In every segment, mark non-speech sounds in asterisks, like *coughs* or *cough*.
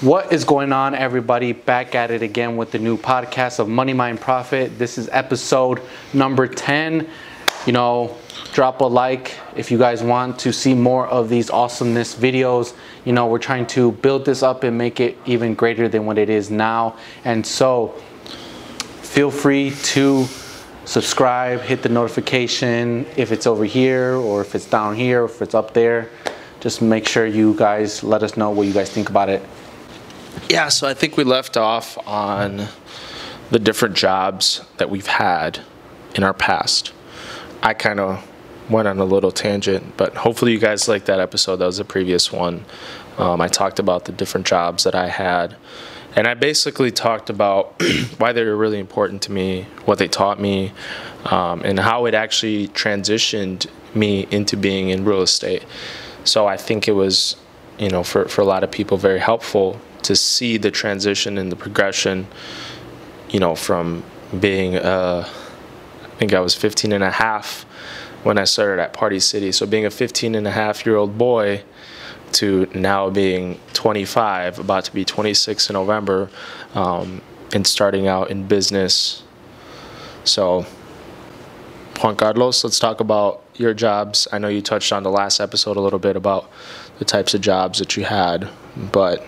What is going on, everybody? Back at it again with the new podcast of Money Mind Profit. This is episode number 10. You know, drop a like if you guys want to see more of these awesomeness videos. You know, we're trying to build this up and make it even greater than what it is now. And so, feel free to subscribe, hit the notification if it's over here or if it's down here, or if it's up there. Just make sure you guys let us know what you guys think about it. Yeah, so I think we left off on the different jobs that we've had in our past. I kind of went on a little tangent, but hopefully you guys liked that episode. That was the previous one. Um, I talked about the different jobs that I had. And I basically talked about *clears throat* why they were really important to me, what they taught me, um, and how it actually transitioned me into being in real estate. So I think it was, you know, for, for a lot of people, very helpful to see the transition and the progression, you know, from being, uh, I think I was 15 and a half when I started at Party City. So being a 15 and a half year old boy to now being 25, about to be 26 in November, um, and starting out in business. So, Juan Carlos, let's talk about your jobs. I know you touched on the last episode a little bit about the types of jobs that you had, but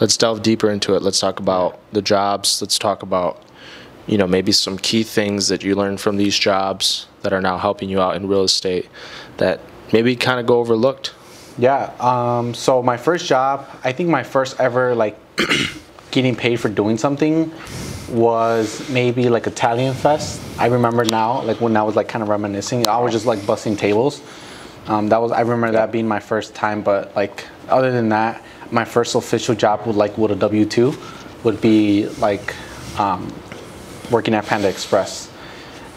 let's delve deeper into it. Let's talk about the jobs. Let's talk about, you know, maybe some key things that you learned from these jobs that are now helping you out in real estate that maybe kind of go overlooked. Yeah. Um, so my first job, I think my first ever like *clears throat* getting paid for doing something was maybe like Italian Fest. I remember now, like when I was like kind of reminiscing, I was just like busting tables. Um, that was I remember that being my first time, but like other than that, my first official job would like with a W two would be like um, working at Panda Express,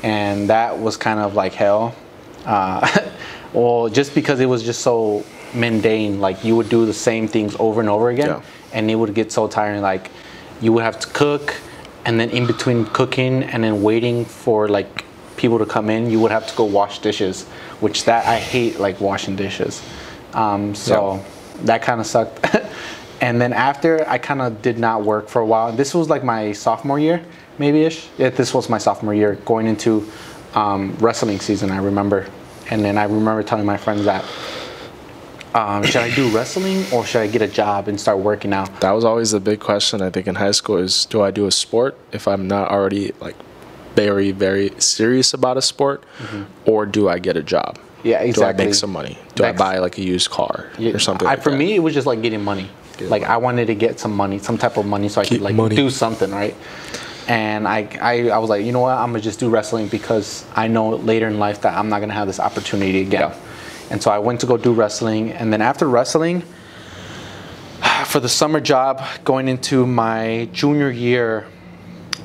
and that was kind of like hell. Uh, *laughs* well, just because it was just so mundane, like you would do the same things over and over again, Yeah. and it would get so tiring. Like you would have to cook, and then in between cooking and then waiting for like people to come in, you would have to go wash dishes, which that I hate like washing dishes. Um, so that kind of sucked. *laughs* and then after, I kind of did not work for a while. This was like my sophomore year, maybe ish. Yeah, this was my sophomore year going into um, wrestling season. I remember, and then I remember telling my friends that. Um, should I do wrestling or should I get a job and start working out? That was always the big question I think in high school is do I do a sport if I'm not already like very very serious about a sport or do I get a job? Yeah, exactly. Do I make some money? Do I buy like a used car Yeah, or something I, like for that? me, it was just like getting money. Get like money. I wanted to get some money, some type of money, so I Keep could like money. do something, right? And I, I, I was like, you know what? I'm gonna just do wrestling because I know later in life that I'm not gonna have this opportunity again. Yeah. And so I went to go do wrestling, and then after wrestling, for the summer job, going into my junior year,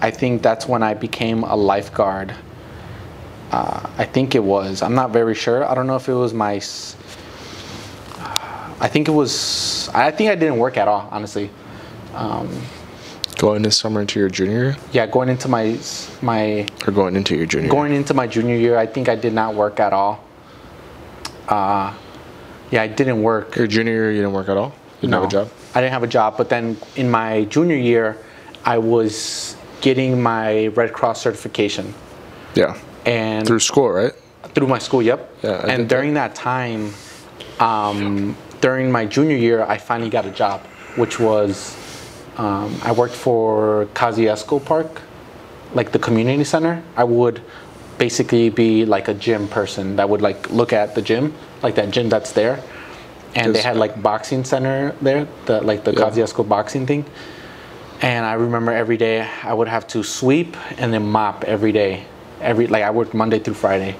I think that's when I became a lifeguard. Uh, I think it was. I'm not very sure. I don't know if it was my. I think it was. I think I didn't work at all, honestly. Going this summer into your junior year Yeah, going into my my or going into your junior going into my junior year, I think I did not work at all. Uh, yeah, I didn't work. Your junior year you didn't work at all? You didn't have a job? I didn't have a job, but then in my junior year, I was getting my Red Cross certification, Yeah. And Through school, right? through my school. Yep. Yeah, I and during that time, um, during my junior year, I finally got a job, which was um, I worked for Kosciuszko Park, like the community center. I would basically be like a gym person that would like look at the gym, like that gym that's there, and they had like boxing center there, the like the Yeah. Kosciuszko boxing thing. And I remember every day I would have to sweep and then mop every day. Every like I worked Monday through Friday,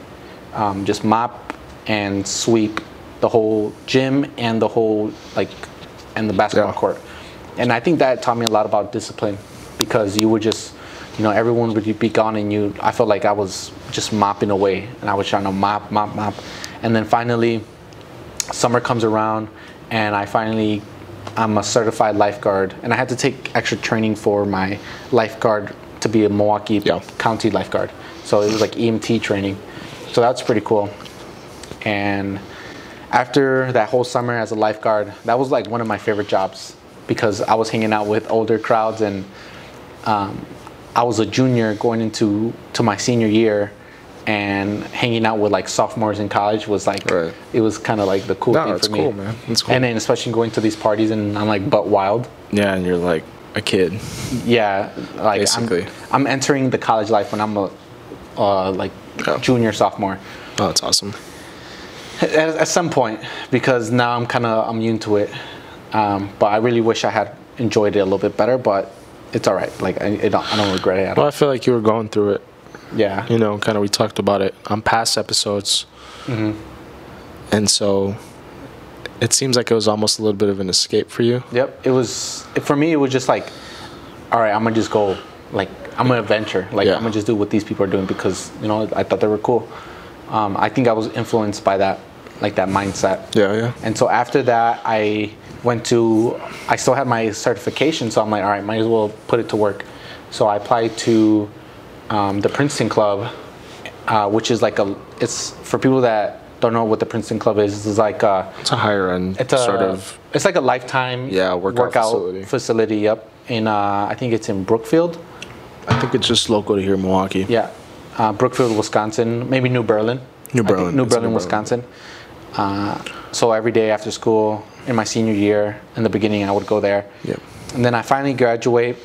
um, just mop and sweep the whole gym and the whole like and the basketball Yeah. court. And I think that taught me a lot about discipline because you would just, you know, everyone would be gone and you. I felt like I was just mopping away and I was trying to mop, mop, mop, and then finally summer comes around and I finally I'm a certified lifeguard and I had to take extra training for my lifeguard to be a Milwaukee Yeah. County lifeguard. So it was like EMT training. So that's pretty cool. And after that whole summer as a lifeguard, that was like one of my favorite jobs because I was hanging out with older crowds and um, I was a junior going into to my senior year and hanging out with like sophomores in college was like Right. it was kind of like the cool No, thing it's for cool, me. man. It's cool. And then especially going to these parties and I'm like butt wild. Yeah, and you're like a kid. Yeah, like Basically. I'm, I'm entering the college life when I'm a uh, like Yeah. junior sophomore. Oh, that's awesome. at, at some point because now I'm kind of immune to it. Um, but I really wish I had enjoyed it a little bit better. But it's all right. Like I, I don't I don't regret it. At Well, all. I feel like you were going through it. Yeah. You know, kind of we talked about it on past episodes. Mm-hmm. And so it seems like it was almost a little bit of an escape for you. Yep. It was for me. It was just like, all right. I'm gonna just go. Like I'm gonna venture. Like Yeah. I'm gonna just do what these people are doing because you know I thought they were cool. Um, I think I was influenced by that, like that mindset. Yeah, yeah. And so after that, I went to, I still had my certification, so I'm like, all right, might as well put it to work. So I applied to um, the Princeton Club, uh, which is like a, it's for people that don't know what the Princeton Club is. It's like a, It's a higher end it's a sort of. it's like a lifetime Yeah, workout facility. facility. Yep, in uh, I think it's in Brookfield. I think it's just local to here in Milwaukee. Yeah, uh, Brookfield, Wisconsin, maybe New Berlin. New Berlin. New Berlin, New Berlin. Wisconsin. Uh, so every day after school, in my senior year, in the beginning, I would go there. Yep. And then I finally graduate,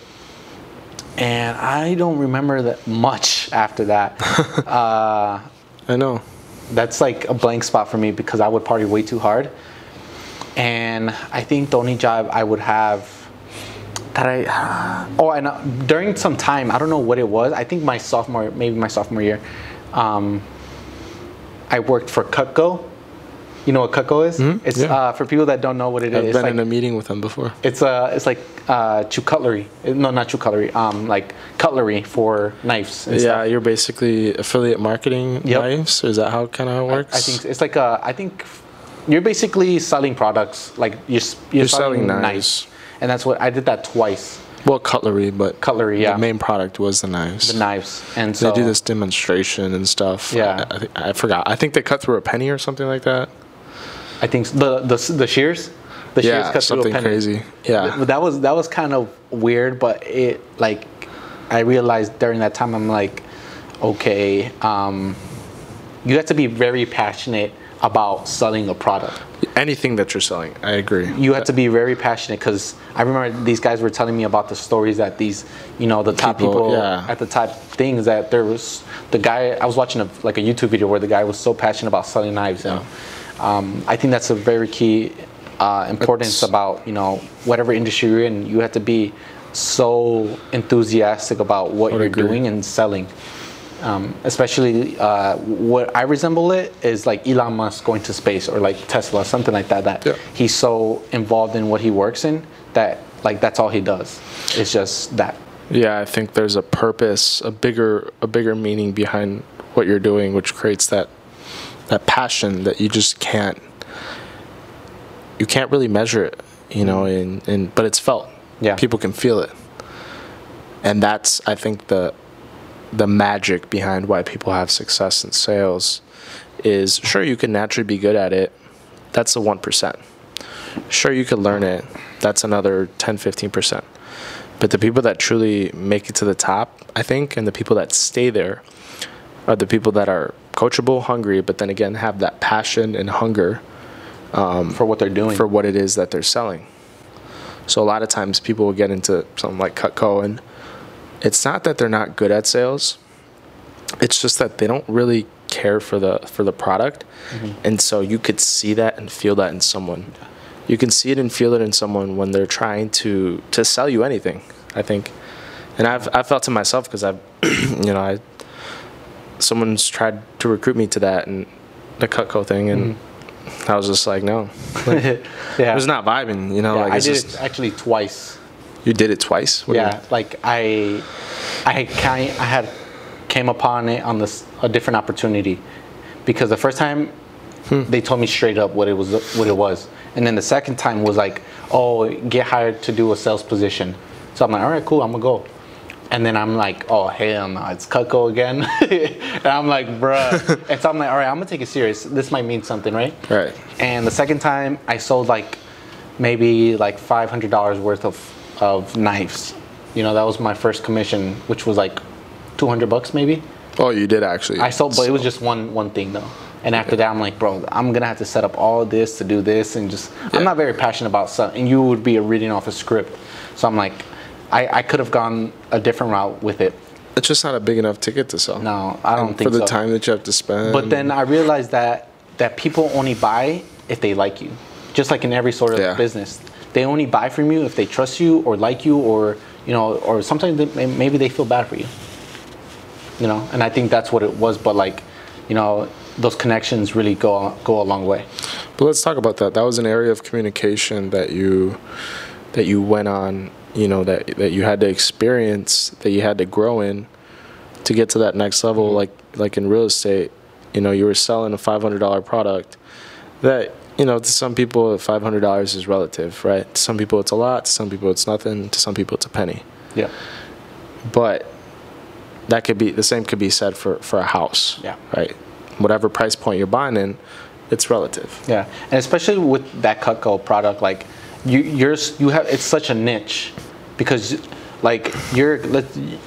and I don't remember that much after that. *laughs* uh, I know. that's like a blank spot for me because I would party way too hard. And I think the only job I would have that I oh and uh, during some time I don't know what it was. I think my sophomore maybe my sophomore year, um, I worked for Cutco. You know what Cutco is? It's yeah. uh, for people that don't know what it I've is. been like, in a meeting with them before. it's uh, it's like uh, chew cutlery. No, not chew cutlery. Um, like cutlery for knives. and Yeah, stuff. you're basically affiliate marketing Yep. knives. Is that how kind of it works? I think it's like a. I think you're basically selling products. Like you're you're, You're selling selling, knives. knives, and that's what I did that twice. well, cutlery, but Cutlery, yeah. The main product was the knives. The knives, and so They do this demonstration and stuff. Yeah. I, I, I forgot. I think they cut through a penny or something like that. I think the the the shears, the shears yeah, cut through a something penny. crazy. Yeah. That was that was kind of weird, but it like I realized during that time I'm like, okay, um, you have to be very passionate about selling a product. Anything that you're selling, I agree. you had to be very passionate because I remember these guys were telling me about the stories that these, you know, the top People, people, yeah. at the top things that there was the guy. I was watching a, like a YouTube video where the guy was so passionate about selling knives, and um, I think that's a very key uh, importance It's- about you know whatever industry you're in. You have to be so enthusiastic about what you're agree. doing and selling. Um, especially uh, what I resemble it is like Elon Musk going to space or like Tesla, something like that. That Yeah. he's so involved in what he works in that like that's all he does. It's just that. Yeah, I think there's a purpose, a bigger, a bigger meaning behind what you're doing, which creates that that passion that you just can't you can't really measure it, you know, and, and but it's felt. Yeah. People can feel it. And that's I think the the magic behind why people have success in sales is sure you can naturally be good at it. That's the 1%. Sure you could learn it. That's another 10 15%. But the people that truly make it to the top, I think, and the people that stay there are the people that are coachable, hungry, but then again have that passion and hunger um, for what they're doing. for what it is that they're selling. So a lot of times people will get into something like Cutco and it's not that they're not good at sales. It's just that they don't really care for the for the product. Mm-hmm. And so you could see that and feel that in someone. You can see it and feel it in someone when they're trying to to sell you anything, I think. And I've I've felt to myself because I've *clears throat* you know, I someone's tried to recruit me to that and the Cutco thing and mm-hmm. I was just like, no. *laughs* yeah, It was not vibing, you know. Yeah, like I did just, it actually twice. You did it twice. What yeah, like I, I had kind, I had came upon it on this a different opportunity, because the first time Hmm. they told me straight up what it was what it was, and then the second time was like, oh, get hired to do a sales position. So I'm like, all right, cool, I'm gonna go. And then I'm like, oh hell no, it's Cutco again. *laughs* and I'm like, bruh. *laughs* and so I'm like, all right, I'm gonna take it serious. This might mean something, right? Right. And the second time I sold like maybe like five hundred dollars worth of of knives. You know, that was my first commission, which was like two hundred bucks maybe. Oh, you did actually. I sold, but it was just one one thing though. And after that, I'm like, bro, I'm gonna have to set up all this to do this, and just I'm not very passionate about stuff. And you would be reading off a script, so I'm like, I, I could have gone a different route with it. It's just not a big enough ticket to sell. No, I don't And think for the so. time that you have to spend. But then I realized that that people only buy if they like you, just like in every sort of Yeah. business. They only buy from you if they trust you or like you, or you know, or sometimes they, maybe they feel bad for you. You know, and I think that's what it was. But like, you know, those connections really go go a long way. But let's talk about that. That was an area of communication that you that you went on, you know, that that you had to experience, that you had to grow in to get to that next level Mm-hmm. like like in real estate, you know, you were selling a $500 product that, you know, to some people $500 is relative, right? To some people it's a lot, to some people it's nothing, to some people it's a penny. Yeah. But that could be the same could be said for for a house. Yeah. Right? Whatever price point you're buying in, it's relative. Yeah, and especially with that Cutco product, like you, you're you have it's such a niche because like you're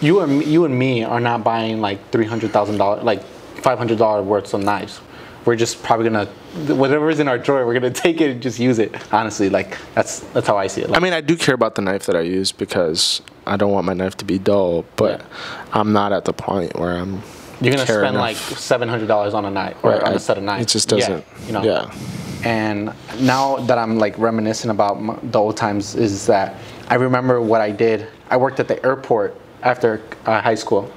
you and me- you and me are not buying like three hundred thousand dollars like five hundred dollar worth of knives. We're just probably gonna whatever's in our drawer, we're gonna *laughs* take it and just use it. Honestly, like that's that's how I see it. Like, I mean, I do care about the knife that I use because I don't want my knife to be dull, but Yeah. I'm not at the point where I'm. you're gonna spend enough. like seven hundred dollars on a knife or Right, on I- a set of knives. It just doesn't. Yeah, you know. Yeah. And now that I'm like reminiscing about m- the old times, is that I remember what I did. I worked at the airport after uh, high school,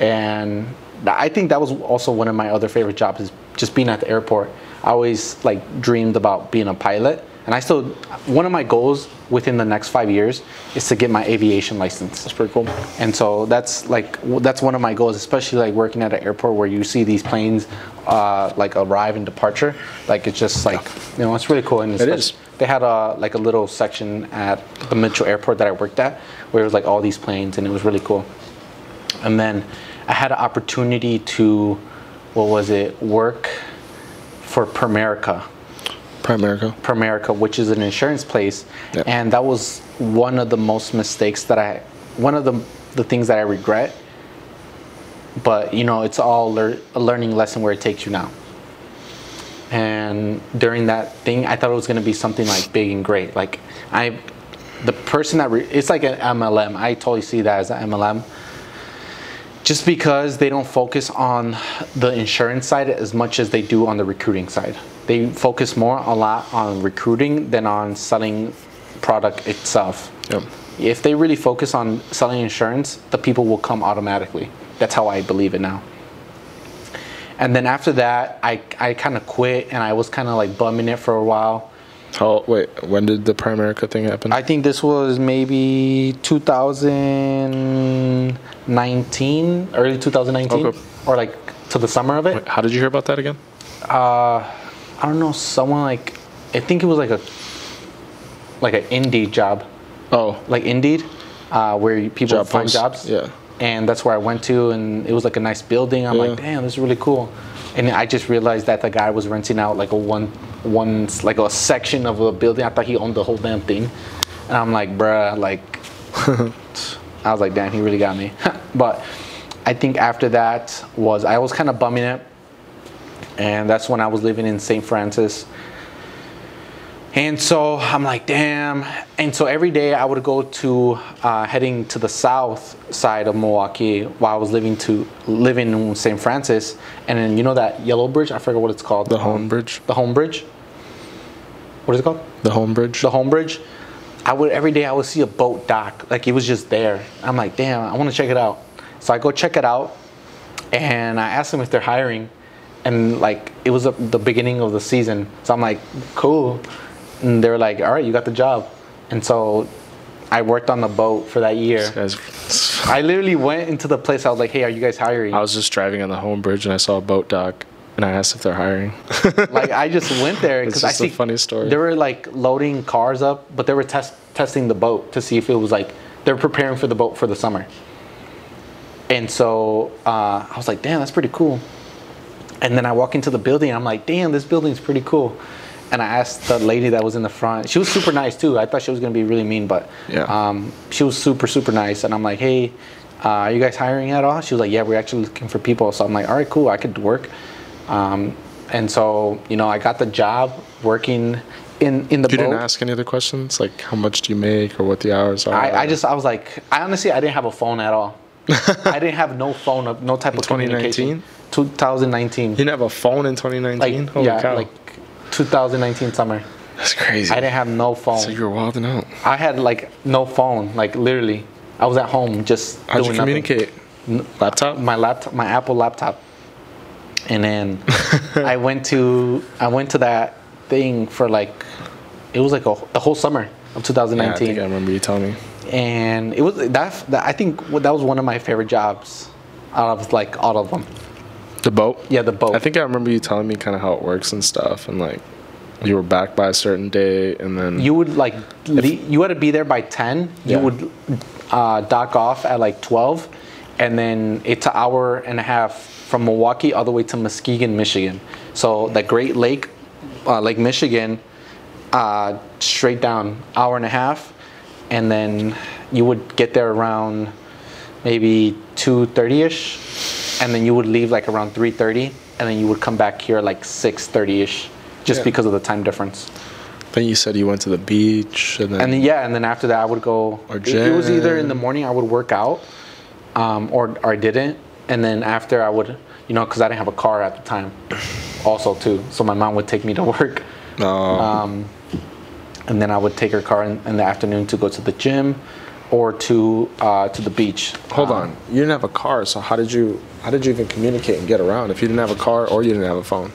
and I think that was also one of my other favorite jobs is just being at the airport. I always like dreamed about being a pilot, and I still one of my goals within the next five years is to get my aviation license. That's pretty cool. And so that's like that's one of my goals, especially like working at an airport where you see these planes uh, like arrive and departure. Like it's just like you know it's really cool. And It especially- They had a like a little section at the Mitchell Airport that I worked at where it was like all these planes and it was really cool. And then I had an opportunity to what was it work for Primerica. Primerica. Primerica, which is an insurance place, Yep. and that was one of the most mistakes that I, one of the the things that I regret. But you know, it's all lear- a learning lesson where it takes you now. And during that thing, I thought it was going to be something like big and great. Like I, the person that re- it's like an MLM. I totally see that as an MLM. Just because they don't focus on the insurance side as much as they do on the recruiting side. They focus more a lot on recruiting than on selling product itself. Yep. If they really focus on selling insurance, the people will come automatically. That's how I believe it now. And then after that, I, I kind of quit and I was kind of like bumming it for a while. How? Wait. When did the Primerica thing happen? I think this was maybe 2019, early 2019, Okay. or like to the summer of it. How did you hear about that again? Uh, I don't know, someone like, I think it was like a, like an Indeed job, Oh, like Indeed, uh, where people Job find post, jobs. yeah. And that's where I went to, and it was like a nice building. I'm like, damn, this is really cool. And I just realized that the guy was renting out like a one, one like a section of a building. I thought he owned the whole damn thing, and I'm like, bruh, like, *laughs* I was like, damn, he really got me. *laughs* but I think after that was I was kind of bumming it, and that's when I was living in St. Francis. And so I'm like, damn. And so every day I would go to uh, heading to the south side of Milwaukee while I was living to living in St. Francis. And then you know that yellow bridge? I forget what it's called. The Hoan Bridge. The Hoan Bridge. What is it called? The Hoan Bridge. The Hoan Bridge. I would every day I would see a boat dock, like it was just there. I'm like, damn, I want to check it out. So I go check it out, and I asked them if they're hiring, and like it was a, the beginning of the season. So I'm like, cool, and they're like, all right, you got the job, and so I worked on the boat for that year. I literally went into the place. I was like, hey, are you guys hiring? I was just driving on the Hoan Bridge and I saw a boat dock and I asked if they're hiring. *laughs* like I just went there because I think funny story. They were like loading cars up, but they were test testing the boat to see if it was like they're preparing for the boat for the summer. And so uh, I was like, damn, that's pretty cool. And then I walk into the building. I'm like, damn, this building's pretty cool. and I asked the lady that was in the front. She was super nice too. I thought she was gonna be really mean, but Yeah. um, she was super super nice. And I'm like, hey, uh, are you guys hiring at all? She was like, yeah, we're actually looking for people. So I'm like, all right, cool, I could work. Um, and so you know, I got the job working in in the You boat. didn't ask any other questions, like how much do you make or what the hours are? I, I just I was like I honestly I didn't have a phone at all. *laughs* I didn't have no phone, no type of 2019? communication. 2019. you didn't have a phone in 2019. Like Holy yeah, cow, like 2019 summer. that's crazy. I didn't have no phone. so you were wilding out. I had like no phone, like literally. I was at home just How'd you nothing. communicate? Laptop. My laptop, my Apple laptop, and then *laughs* I went to I went to that thing for like it was like a, the whole summer of Yeah, I 2019 think I remember you telling me. and it was that, that I think that was one of my favorite jobs out of like all of them. The boat. Yeah, the boat. I think I remember you telling me kind of how it works and stuff, and like you were back by a certain day, and then you would like le- you had to be there by 10. Yeah. You would uh, dock off at like 12, and then it's an hour and a half from Milwaukee all the way to Muskegon, Michigan. So the Great Lake, uh, Lake Michigan, uh, straight down hour and a half, and then you would get there around maybe 2:30 ish, and then you would leave like around 3:30, and then you would come back here like 6:30 ish, just Yeah. because of the time difference. then you said you went to the beach, and then, And then, yeah, and then after that, I would go. Or it, it was either in the morning I would work out, um, or or I didn't, and then after I would, you know, because I didn't have a car at the time, also too. So my mom would take me to *laughs* work, Oh, um, and then I would take her car in, in the afternoon to go to the gym, or to uh, to the beach. hold Um, on. You didn't have a car, so how did you how did you even communicate and get around if you didn't have a car or you didn't have a phone?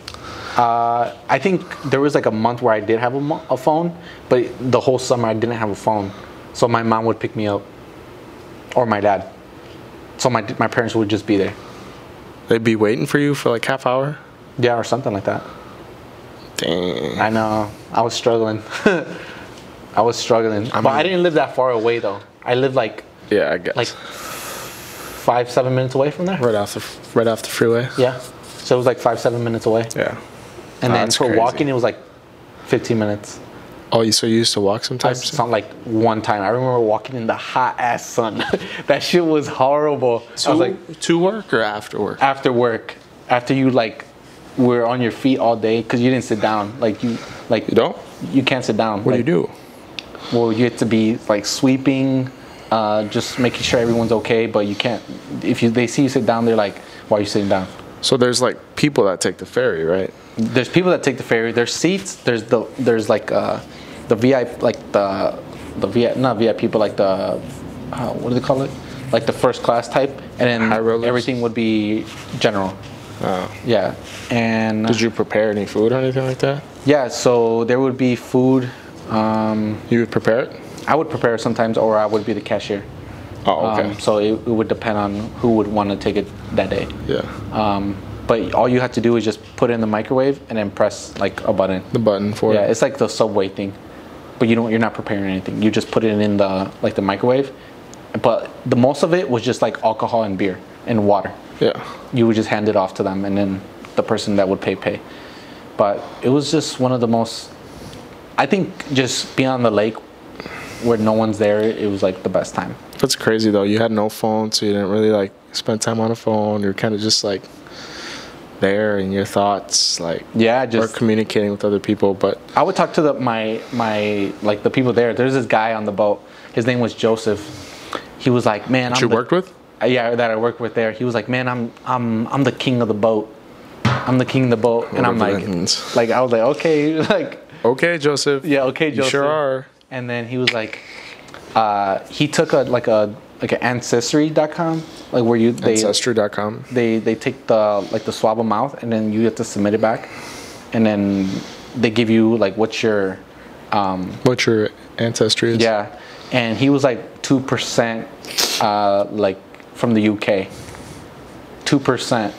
Uh, I think there was like a month where I did have a, mo- a phone, but the whole summer I didn't have a phone. So my mom would pick me up, or my dad. So my my parents would just be there. They'd be waiting for you for like half hour. Yeah, or something like that. Dang. I know. I was struggling. *laughs* I was struggling, but I didn't live that far away though. I lived like Yeah, I guess. like five seven minutes away from there. right off the right off the freeway. Yeah. So it was like five seven minutes away, Yeah. and Oh, then for crazy. walking it was like fifteen minutes. Oh, you so you used to walk I sometimes? saw like one time. I remember walking in the hot ass sun. *laughs* that shit was horrible. I was like to work or after work? after work, after you like were on your feet all day because you didn't sit down. Like you like You don't? you can't sit down. What like, do you do? Well, you have to be like sweeping, uh, just making sure everyone's okay. But you can't. If you they see you sit down, they're like, "Why are you sitting down?" So there's like people that take the ferry, right? There's people that take the ferry. There's seats. There's the there's like uh, the VIP like the the VIP not VIP but like the uh, what do they call it? Like the first class type, and then everything would be general. Oh. Yeah, and Did you prepare any food or anything like that? yeah, so there would be food. Um, You would prepare it? I would prepare sometimes, or I would be the cashier. Oh, okay. Um, so it, it would depend on who would want to take it that day. yeah. Um, but all you have to do is just put it in the microwave and then press like a button. The button for Yeah, it. it's like the subway thing, but you don't. You're not preparing anything. You just put it in the like the microwave. But the most of it was just like alcohol and beer and water. Yeah. You would just hand it off to them, and then the person that would pay pay. But it was just one of the most. I think just being on the lake where no one's there, it was like the best time. That's crazy though. You had no phone, so you didn't really like spend time on a phone. You're kind of just like there and your thoughts, like Yeah, or just communicating with other people. But I would talk to the my my like the people there. There's this guy on the boat. His name was Joseph. He was like, man, I'm you the- worked with? Uh, yeah, that I worked with there. He was like, man, I'm I'm I'm the king of the boat. I'm the king of the boat, and I'm like, like I was like, okay, *laughs* like Okay, Joseph. yeah, okay, You Joseph. sure are. And then he was like, uh, he took a like a like an ancestry.com, like where you they Ancestry.com. they they take the like the swab of mouth, and then you have to submit it back, and then they give you like what's your um, What your ancestry is? yeah, and he was like two percent, uh, like from the UK. Two percent,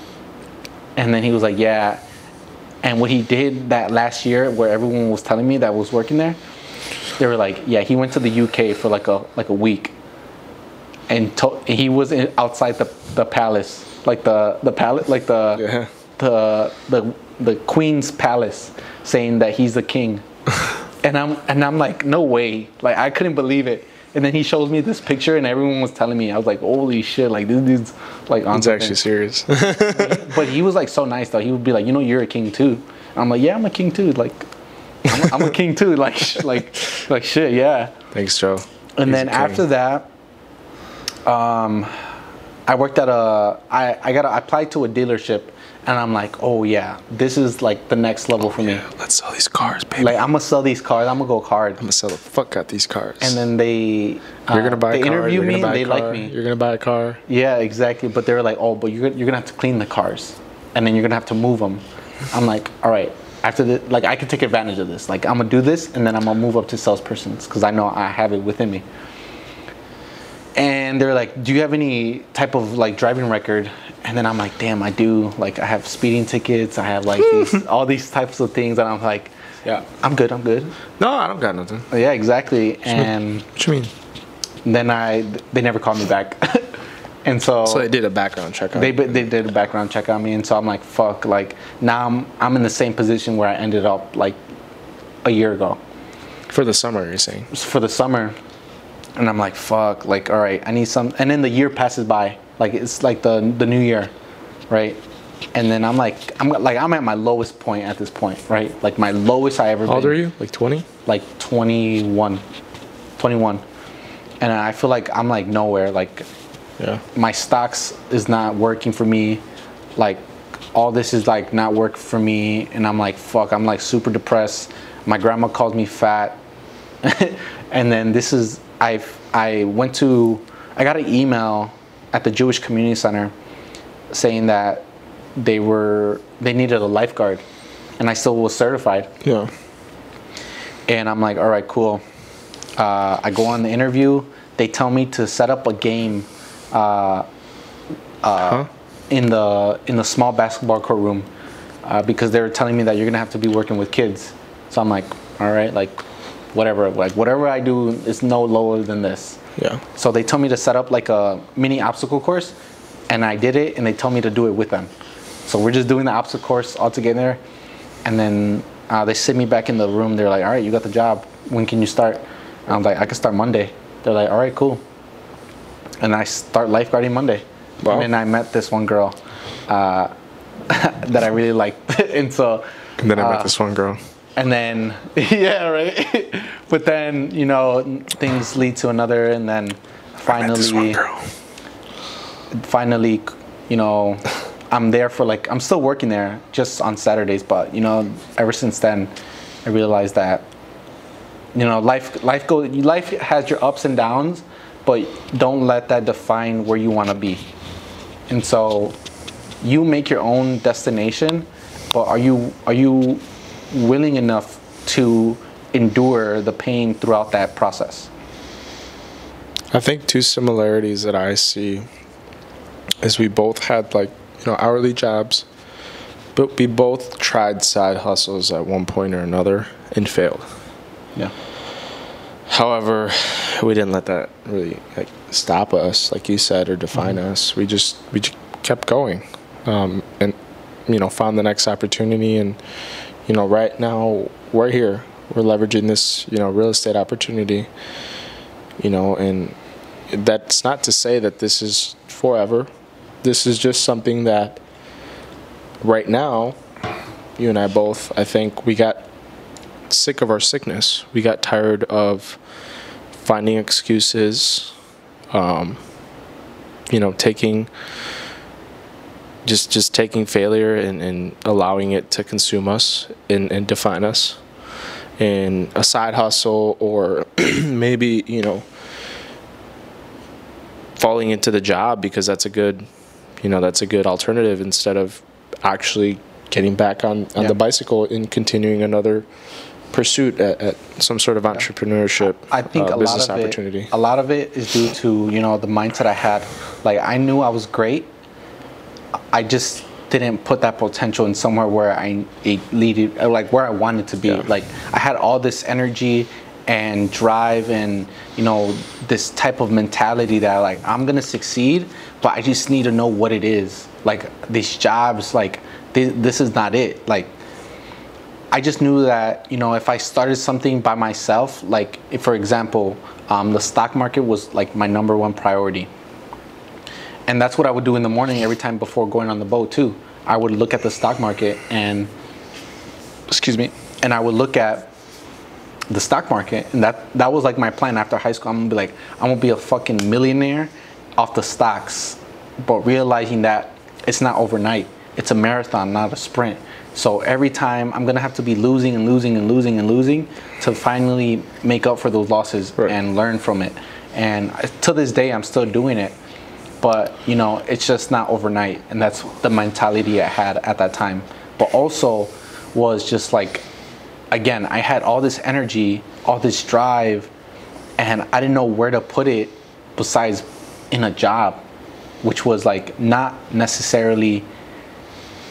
and then he was like, yeah, and what he did that last year, where everyone was telling me that was working there, they were like, yeah, he went to the UK for like a like a week, and to- he was in, outside the the palace, like the the palace, like the Yeah. the the the queen's palace, saying that he's the king, *laughs* and I'm and I'm like, no way, like I couldn't believe it. And then he shows me this picture, and everyone was telling me, I was like, holy shit, like this dude's like on It's something. actually serious. *laughs* But he was like so nice though. He would be like, you know, you're a king too. I'm like, yeah, I'm a king too. Like, I'm a, I'm a king too. Like, *laughs* like, like shit, yeah. Thanks, Joe. And He's then after that, um, I worked at a. I I got. I applied to a dealership, and I'm like, oh yeah, this is like the next level for me. Let's sell these cars, baby. Like I'm gonna sell these cars. I'm gonna go hard. I'm gonna sell the fuck out these cars. And then they. Uh, you're gonna buy They a car. interview me. and They car, like me. You're gonna buy a car. Yeah, exactly. But they were like, oh, but you're, you're gonna have to clean the cars, and then you're gonna have to move them. I'm like, all right. After the, like, I can take advantage of this. Like, I'm gonna do this, and then I'm gonna move up to salespersons because I know I have it within me. And they're like, do you have any type of like driving record? And then I'm like, damn, I do. Like, I have speeding tickets. I have like these, *laughs* all these types of things, and I'm like, Yeah. I'm good. I'm good. No, I don't got nothing. Yeah, exactly. And What you mean? then I, they never called me back. *laughs* and so, So they did a background check on they you. they did a background check on me, and so I'm like, fuck, like now I'm I'm in the same position where I ended up like a year ago for the summer. You're saying? for the summer, and I'm like, fuck, like all right, I need some, and then the year passes by, like it's like the the new year, right? And then I'm like, I'm like I'm at my lowest point at this point, right? Like my lowest I ever How old been. are you? Like 20? Like 21, 21, and I feel like I'm like nowhere, like Yeah. my stocks is not working for me like all this is like not working for me and i'm like fuck i'm like super depressed my grandma calls me fat *laughs* and then this is i i went to i got an email at the jewish community center saying that they were they needed a lifeguard and i still was certified Yeah. and I'm like, all right, cool. Uh, I go on the interview. They tell me to set up a game uh, huh? in the in the small basketball court room uh, because they were telling me that you're gonna have to be working with kids. So I'm like, all right, like whatever, like whatever I do is no lower than this. Yeah. So they told me to set up like a mini obstacle course, and I did it, and they told me to do it with them. So we're just doing the obstacle course all together, and then uh, they sit me back in the room. They're like, "All right, you got the job. When can you start?" And I'm like, "I can start Monday." They're like, "All right, cool." And I start lifeguarding Monday. Wow. And then I met this one girl uh, *laughs* that I really liked, *laughs* and so. And then I met uh, this one girl. And then *laughs* yeah right? *laughs* But then you know things lead to another and then I met this one finally finally you know i'm there for like i'm still working there just on saturdays but you know ever since then i realized that you know life life go life has your ups and downs but don't let that define where you want to be. And so you make your own destination but are you are you willing enough to endure the pain throughout that process I think two similarities that I see is we both had like you know hourly jobs, but we both tried side hustles at one point or another and failed. yeah However, we didn't let that really like stop us, like you said, or define Mm-hmm. us. We just we just kept going, um, and you know found the next opportunity. And you know right now we're here. We're leveraging this you know real estate opportunity. You know, and that's not to say that this is forever. This is just something that right now, you and I both, I think we got sick of our sickness. We got tired of finding excuses, um, you know, taking just just taking failure and, and allowing it to consume us and, and define us. And a side hustle or *clears throat* maybe, you know, falling into the job because that's a good you know, that's a good alternative instead of actually getting back on, on Yeah. the bicycle and continuing another pursuit at, at some sort of entrepreneurship I think uh, a business lot of opportunity. it, a lot of it is due to you know the mindset I had. Like I knew I was great. I just didn't put that potential in somewhere where I it needed, like where I wanted to be. Yeah. Like I had all this energy and drive and you know this type of mentality that like I'm gonna succeed, but I just need to know what it is. like these jobs, like this, this is not it. Like I just knew that you know if I started something by myself, like if, for example, um, the stock market was like my number one priority, and that's what I would do in the morning every time before going on the boat too. I would look at the stock market and excuse me, and I would look at the stock market, and that that was like my plan after high school. I'm gonna be like, I'm gonna be a fucking millionaire off the stocks, but realizing that it's not overnight. It's a marathon, not a sprint. So every time I'm gonna have to be losing and losing and losing and losing to finally make up for those losses Right. and learn from it. And uh, to this day, I'm still doing it, but you know, it's just not overnight. And that's the mentality I had at that time. But also was just like, again, I had all this energy, all this drive, and I didn't know where to put it besides in a job, which was like not necessarily,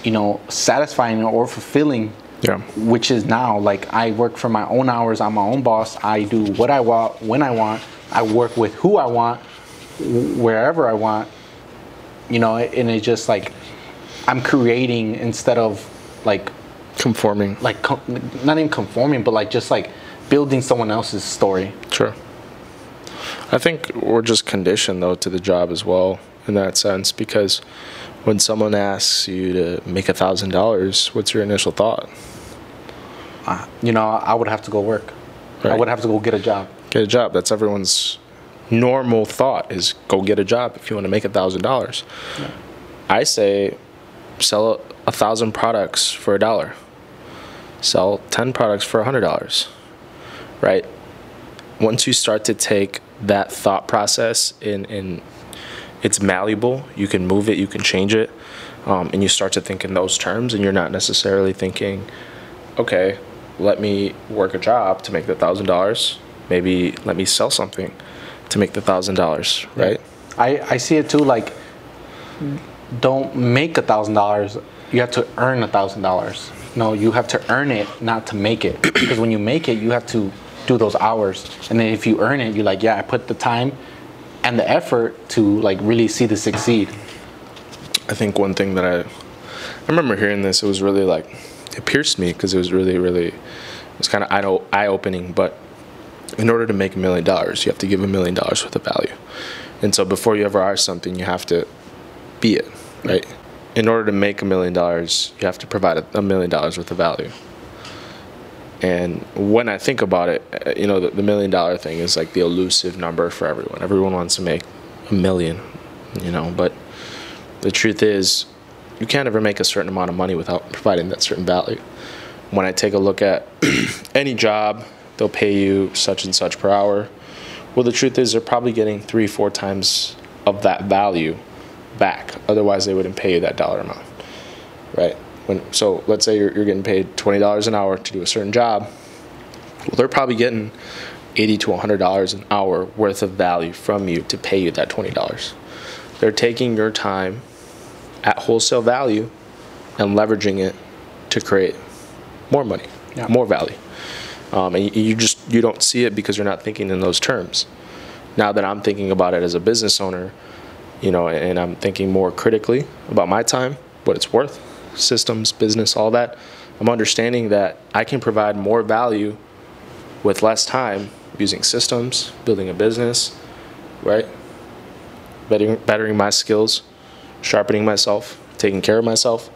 you know, satisfying or fulfilling. Yeah. Which is now like I work for my own hours. I'm my own boss. I do what I want when I want. I work with who I want, wherever I want. You know, and it's just like I'm creating instead of like Conforming. like com- not even conforming, but like just like building someone else's story. Sure. I think we're just conditioned though to the job as well in that sense because when someone asks you to make a thousand dollars, what's your initial thought? Uh, you know, I would have to go work. I would have to go get a job. Get a job. That's everyone's normal thought is go get a job if you want to make a thousand dollars. I say sell a thousand products for a dollar. Sell ten products for a hundred dollars. Right? Once you start to take that thought process in in it's malleable, you can move it, you can change it, um, and you start to think in those terms and you're not necessarily thinking okay, let me work a job to make the thousand dollars. Maybe let me sell something to make the thousand dollars, right? I, I see it too like don't make a thousand dollars. You have to earn a thousand dollars. No, you have to earn it, not to make it. *coughs* because when you make it, you have to do those hours. And then if you earn it, you're like, yeah, I put the time and the effort to like really see this succeed. I think one thing that I I remember hearing this, it was really like it pierced me because it was really, really it was kind of eye opening. But in order to make a million dollars, you have to give a million dollars worth of value. And so before you ever are something, you have to be it, right? In order to make a million dollars, you have to provide a- million dollars worth of value. And when I think about it, uh, you know, the, the million dollar thing is like the elusive number for everyone. Everyone wants to make a million, you know, but the truth is, you can't ever make a certain amount of money without providing that certain value. When I take a look at *clears throat* any job, they'll pay you such and such per hour. Well, the truth is, they're probably getting three, four times of that value back. Otherwise, they wouldn't pay you that dollar amount, right? When, so let's say you're, you're getting paid twenty dollars an hour to do a certain job. Well, they're probably getting eighty to hundred dollars an hour worth of value from you to pay you that twenty dollars. They're taking your time at wholesale value and leveraging it to create more money, Yeah. more value. Um, and you, just you don't see it because you're not thinking in those terms. Now that I'm thinking about it as a business owner, you know, and I'm thinking more critically about my time, what it's worth, systems, business, all that. I'm understanding that I can provide more value with less time using systems, building a business, right? Bettering, bettering my skills, sharpening myself, taking care of myself.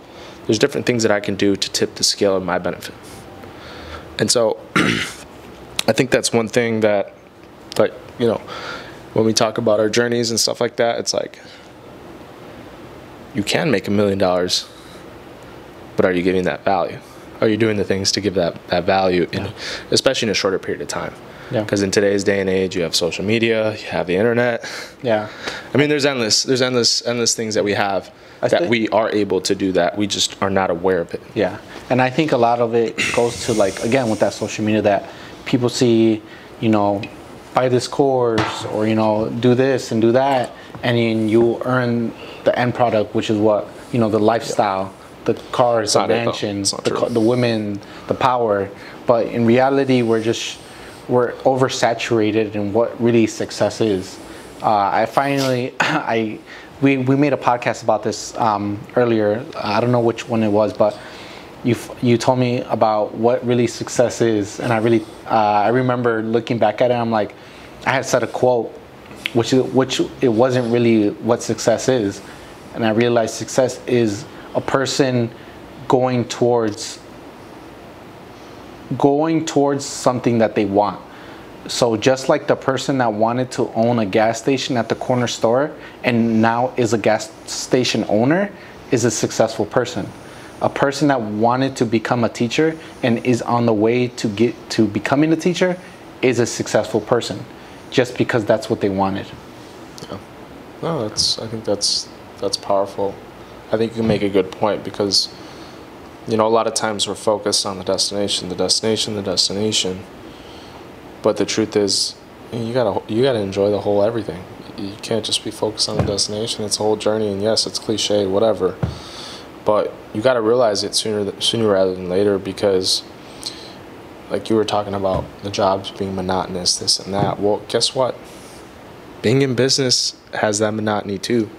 There's different things that I can do to tip the scale in my benefit. And so *clears throat* I think that's one thing that, like, you know, when we talk about our journeys and stuff like that, it's like you can make a million dollars, but are you giving that value? Are you doing the things to give that, that value, in, especially in a shorter period of time? Yeah. Because in today's day and age, you have social media, you have the internet. Yeah. I mean, there's endless, there's endless, endless things that we have I that we are able to do that. We just are not aware of it. Yeah, and I think a lot of it goes to like again with that social media that people see, you know, buy this course or you know do this and do that, and then you earn the end product, which is what you know the lifestyle, the cars, the not it, though. mansions, the, the women, the power. But in reality, we're just we're oversaturated in what really success is. Uh, I finally *laughs* I we we made a podcast about this um, earlier. I don't know which one it was, but you you told me about what really success is, and I really uh, I remember looking back at it. I'm like, I had said a quote, which is- which it wasn't really what success is, and I realized success is a person going towards going towards something that they want. So just like the person that wanted to own a gas station at the corner store and now is a gas station owner is a successful person. A person that wanted to become a teacher and is on the way to get to becoming a teacher is a successful person just because that's what they wanted. Yeah. No, that's. I think that's that's powerful. I think you make a good point because, you know, a lot of times we're focused on the destination, the destination, the destination. But the truth is, you gotta you gotta enjoy the whole everything. You can't just be focused on the destination. It's a whole journey, and yes, it's cliche, whatever. But you gotta realize it sooner sooner rather than later because, like you were talking about the jobs being monotonous, this and that. Well, guess what? being in business has that monotony too,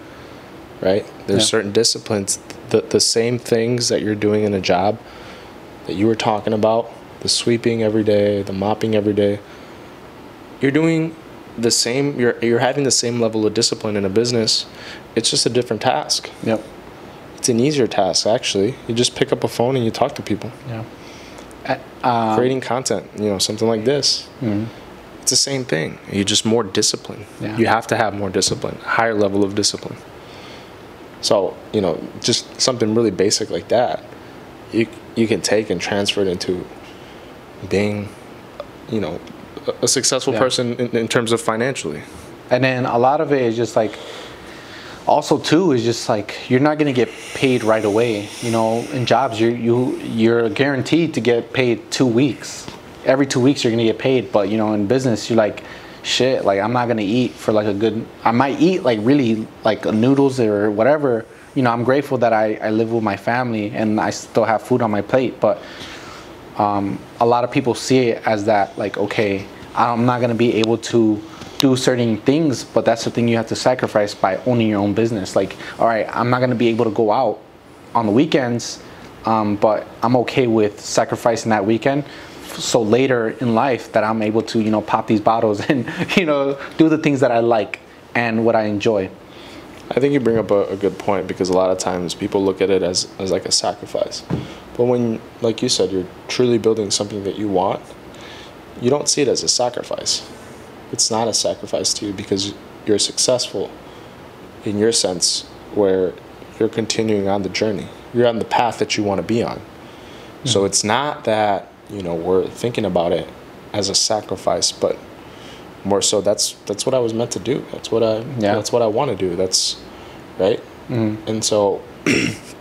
right? There's Yeah. certain disciplines, the the same things that you're doing in a job that you were talking about, the sweeping every day, the mopping every day. You're doing the same. You're you're having the same level of discipline in a business. It's just a different task. Yep. It's an easier task actually. You just pick up a phone and you talk to people. Yeah. Uh, Creating content, you know, something like this. mhm. It's the same thing. You're just more disciplined. Yeah. You have to have more discipline, higher level of discipline. So, you know, just something really basic like that, you you can take and transfer it into being, you know, a, successful Yeah. person in, in terms of financially. And then a lot of it is just like, also too is just like you're not gonna get paid right away. You know, in jobs you you you're guaranteed to get paid two weeks. Every two weeks you're gonna get paid. But you know, in business you're like, shit, like I'm not gonna eat for like a good. I might eat like really like noodles or whatever. You know, I'm grateful that I, I live with my family and I still have food on my plate. But um, a lot of people see it as that like okay i'm not to be able to do certain things but that's the thing you have to sacrifice by owning your own business like all right i'm not to be able to go out on the weekends um, but i'm okay with sacrificing that weekend so later in life that i'm able to you know pop these bottles *laughs* and you know do the things that i like and what i enjoy I think you bring up a, a good point because a lot of times people look at it as, as like a sacrifice. But when, like you said, you're truly building something that you want, you don't see it as a sacrifice. It's not a sacrifice to you because you're successful in your sense where you're continuing on the journey. You're on the path that you want to be on. So it's not that, you know, we're thinking about it as a sacrifice, but more so that's that's what I was meant to do. That's what I Yeah. that's what I want to do. That's right. Mm-hmm. And so *clears throat*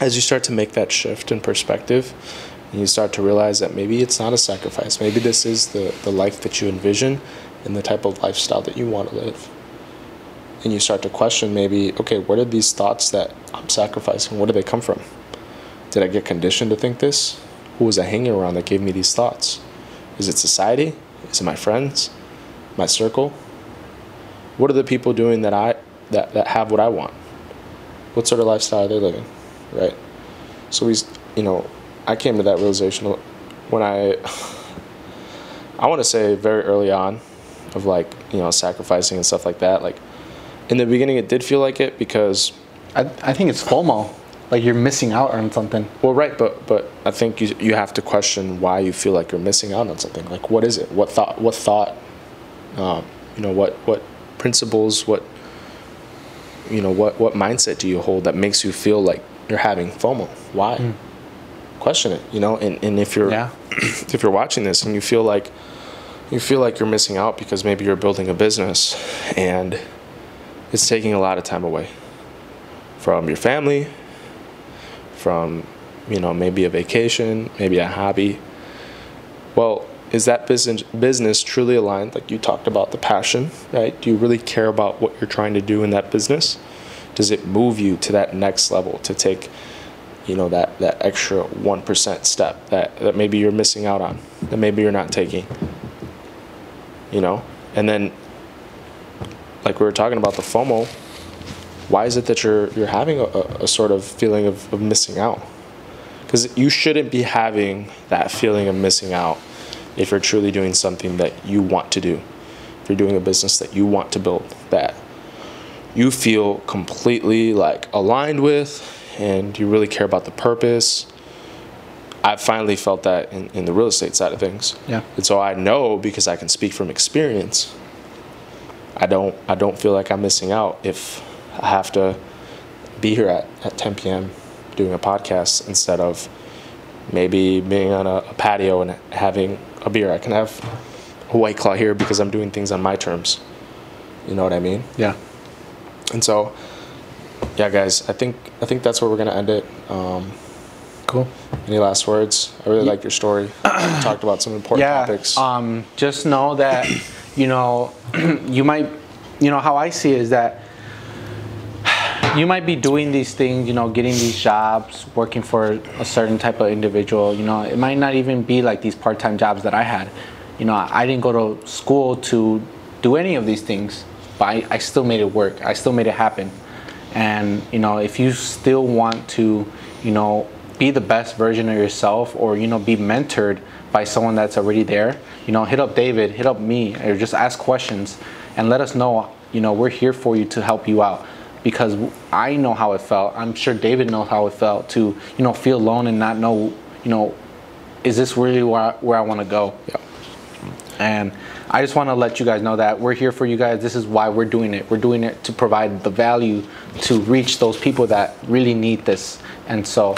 as you start to make that shift in perspective, and you start to realize that maybe it's not a sacrifice. Maybe this is the the life that you envision and the type of lifestyle that you want to live. And you start to question maybe, okay, where did these thoughts that I'm sacrificing, where did they come from? Did I get conditioned to think this? Who was I hanging around that gave me these thoughts? Is it society? Is it my friends? My circle? What are the people doing that I that, that have what I want? What sort of lifestyle are they living? Right? So we you know, I came to that realization when I I want to say very early on of like, you know, sacrificing and stuff like that. Like in the beginning it did feel like it because i, I think it's fomo like you're missing out on something Well, right, but but I think you you have to question why you feel like you're missing out on something. Like, what is it? What thought? What thought? Um, you know, what what principles? What you know? What what mindset do you hold that makes you feel like you're having FOMO? Why? Hmm. Question it. You know, and and if you're Yeah. *clears throat* if you're watching this and you feel like you feel like you're missing out because maybe you're building a business and it's taking a lot of time away from your family, from you know maybe a vacation, maybe a hobby. Well, is that business business truly aligned? Like you talked about the passion, right? Do you really care about what you're trying to do in that business? Does it move you to that next level to take, you know, that that extra one percent step that that maybe you're missing out on, that maybe you're not taking. You know, and then like we were talking about the FOMO, why is it that you're you're having a, a sort of feeling of, of missing out? Because you shouldn't be having that feeling of missing out if you're truly doing something that you want to do. If you're doing a business that you want to build, that you feel completely like aligned with, and you really care about the purpose. I finally felt that in, in the real estate side of things. Yeah. And so I know because I can speak from experience. I don't I don't feel like I'm missing out if I have to be here at, at 10 p.m. doing a podcast instead of maybe being on a, a patio and having a beer. I can have a white claw here because I'm doing things on my terms. You know what I mean? Yeah. And so, yeah, guys, I think I think that's where we're gonna end it. Um, Cool. any last words? I really like your story. You talked about some important yeah topics. um just know that you know *clears throat* you might you know how i see it is that you might be doing these things you know getting these jobs working for a certain type of individual you know it might not even be like these part-time jobs that i had you know i didn't go to school to do any of these things but i, I still made it work. I still made it happen. And you know if you still want to you know be the best version of yourself or you know be mentored by someone that's already there you know hit up david hit up me or just ask questions and let us know you know we're here for you to help you out. Because i know how it felt. I'm sure david knows how it felt to you know feel alone and not know you know is this really where i, where I want to go? Yeah. And I just want to let you guys know that we're here for you guys. This is why we're doing it. We're doing it to provide the value to reach those people that really need this. And so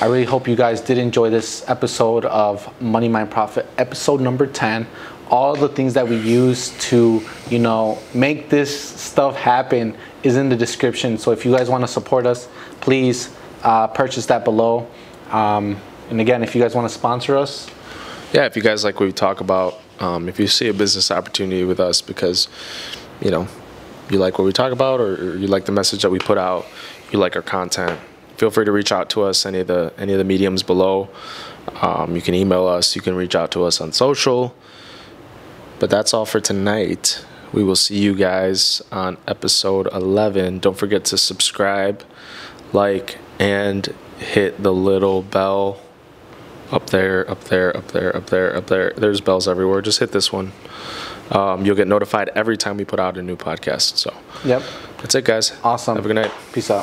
I really hope you guys did enjoy this episode of Money Mind Profit, episode number 10. All the things that we use to, you know, make this stuff happen is in the description. So if you guys want to support us, please uh, purchase that below. Um, and again, if you guys want to sponsor us, yeah, if you guys like what we talk about, um, if you see a business opportunity with us because, you know, you like what we talk about or, you like the message that we put out, you like our content, feel free to reach out to us any of the any of the mediums below. Um, you can email us. You can reach out to us on social. But that's all for tonight. We will see you guys on episode 11. Don't forget to subscribe, like, and hit the little bell up there, up there, up there, up there, up there. There's bells everywhere. Just hit this one. Um, you'll get notified every time we put out a new podcast. So yep, that's it, guys. awesome. Have a good night. Peace out.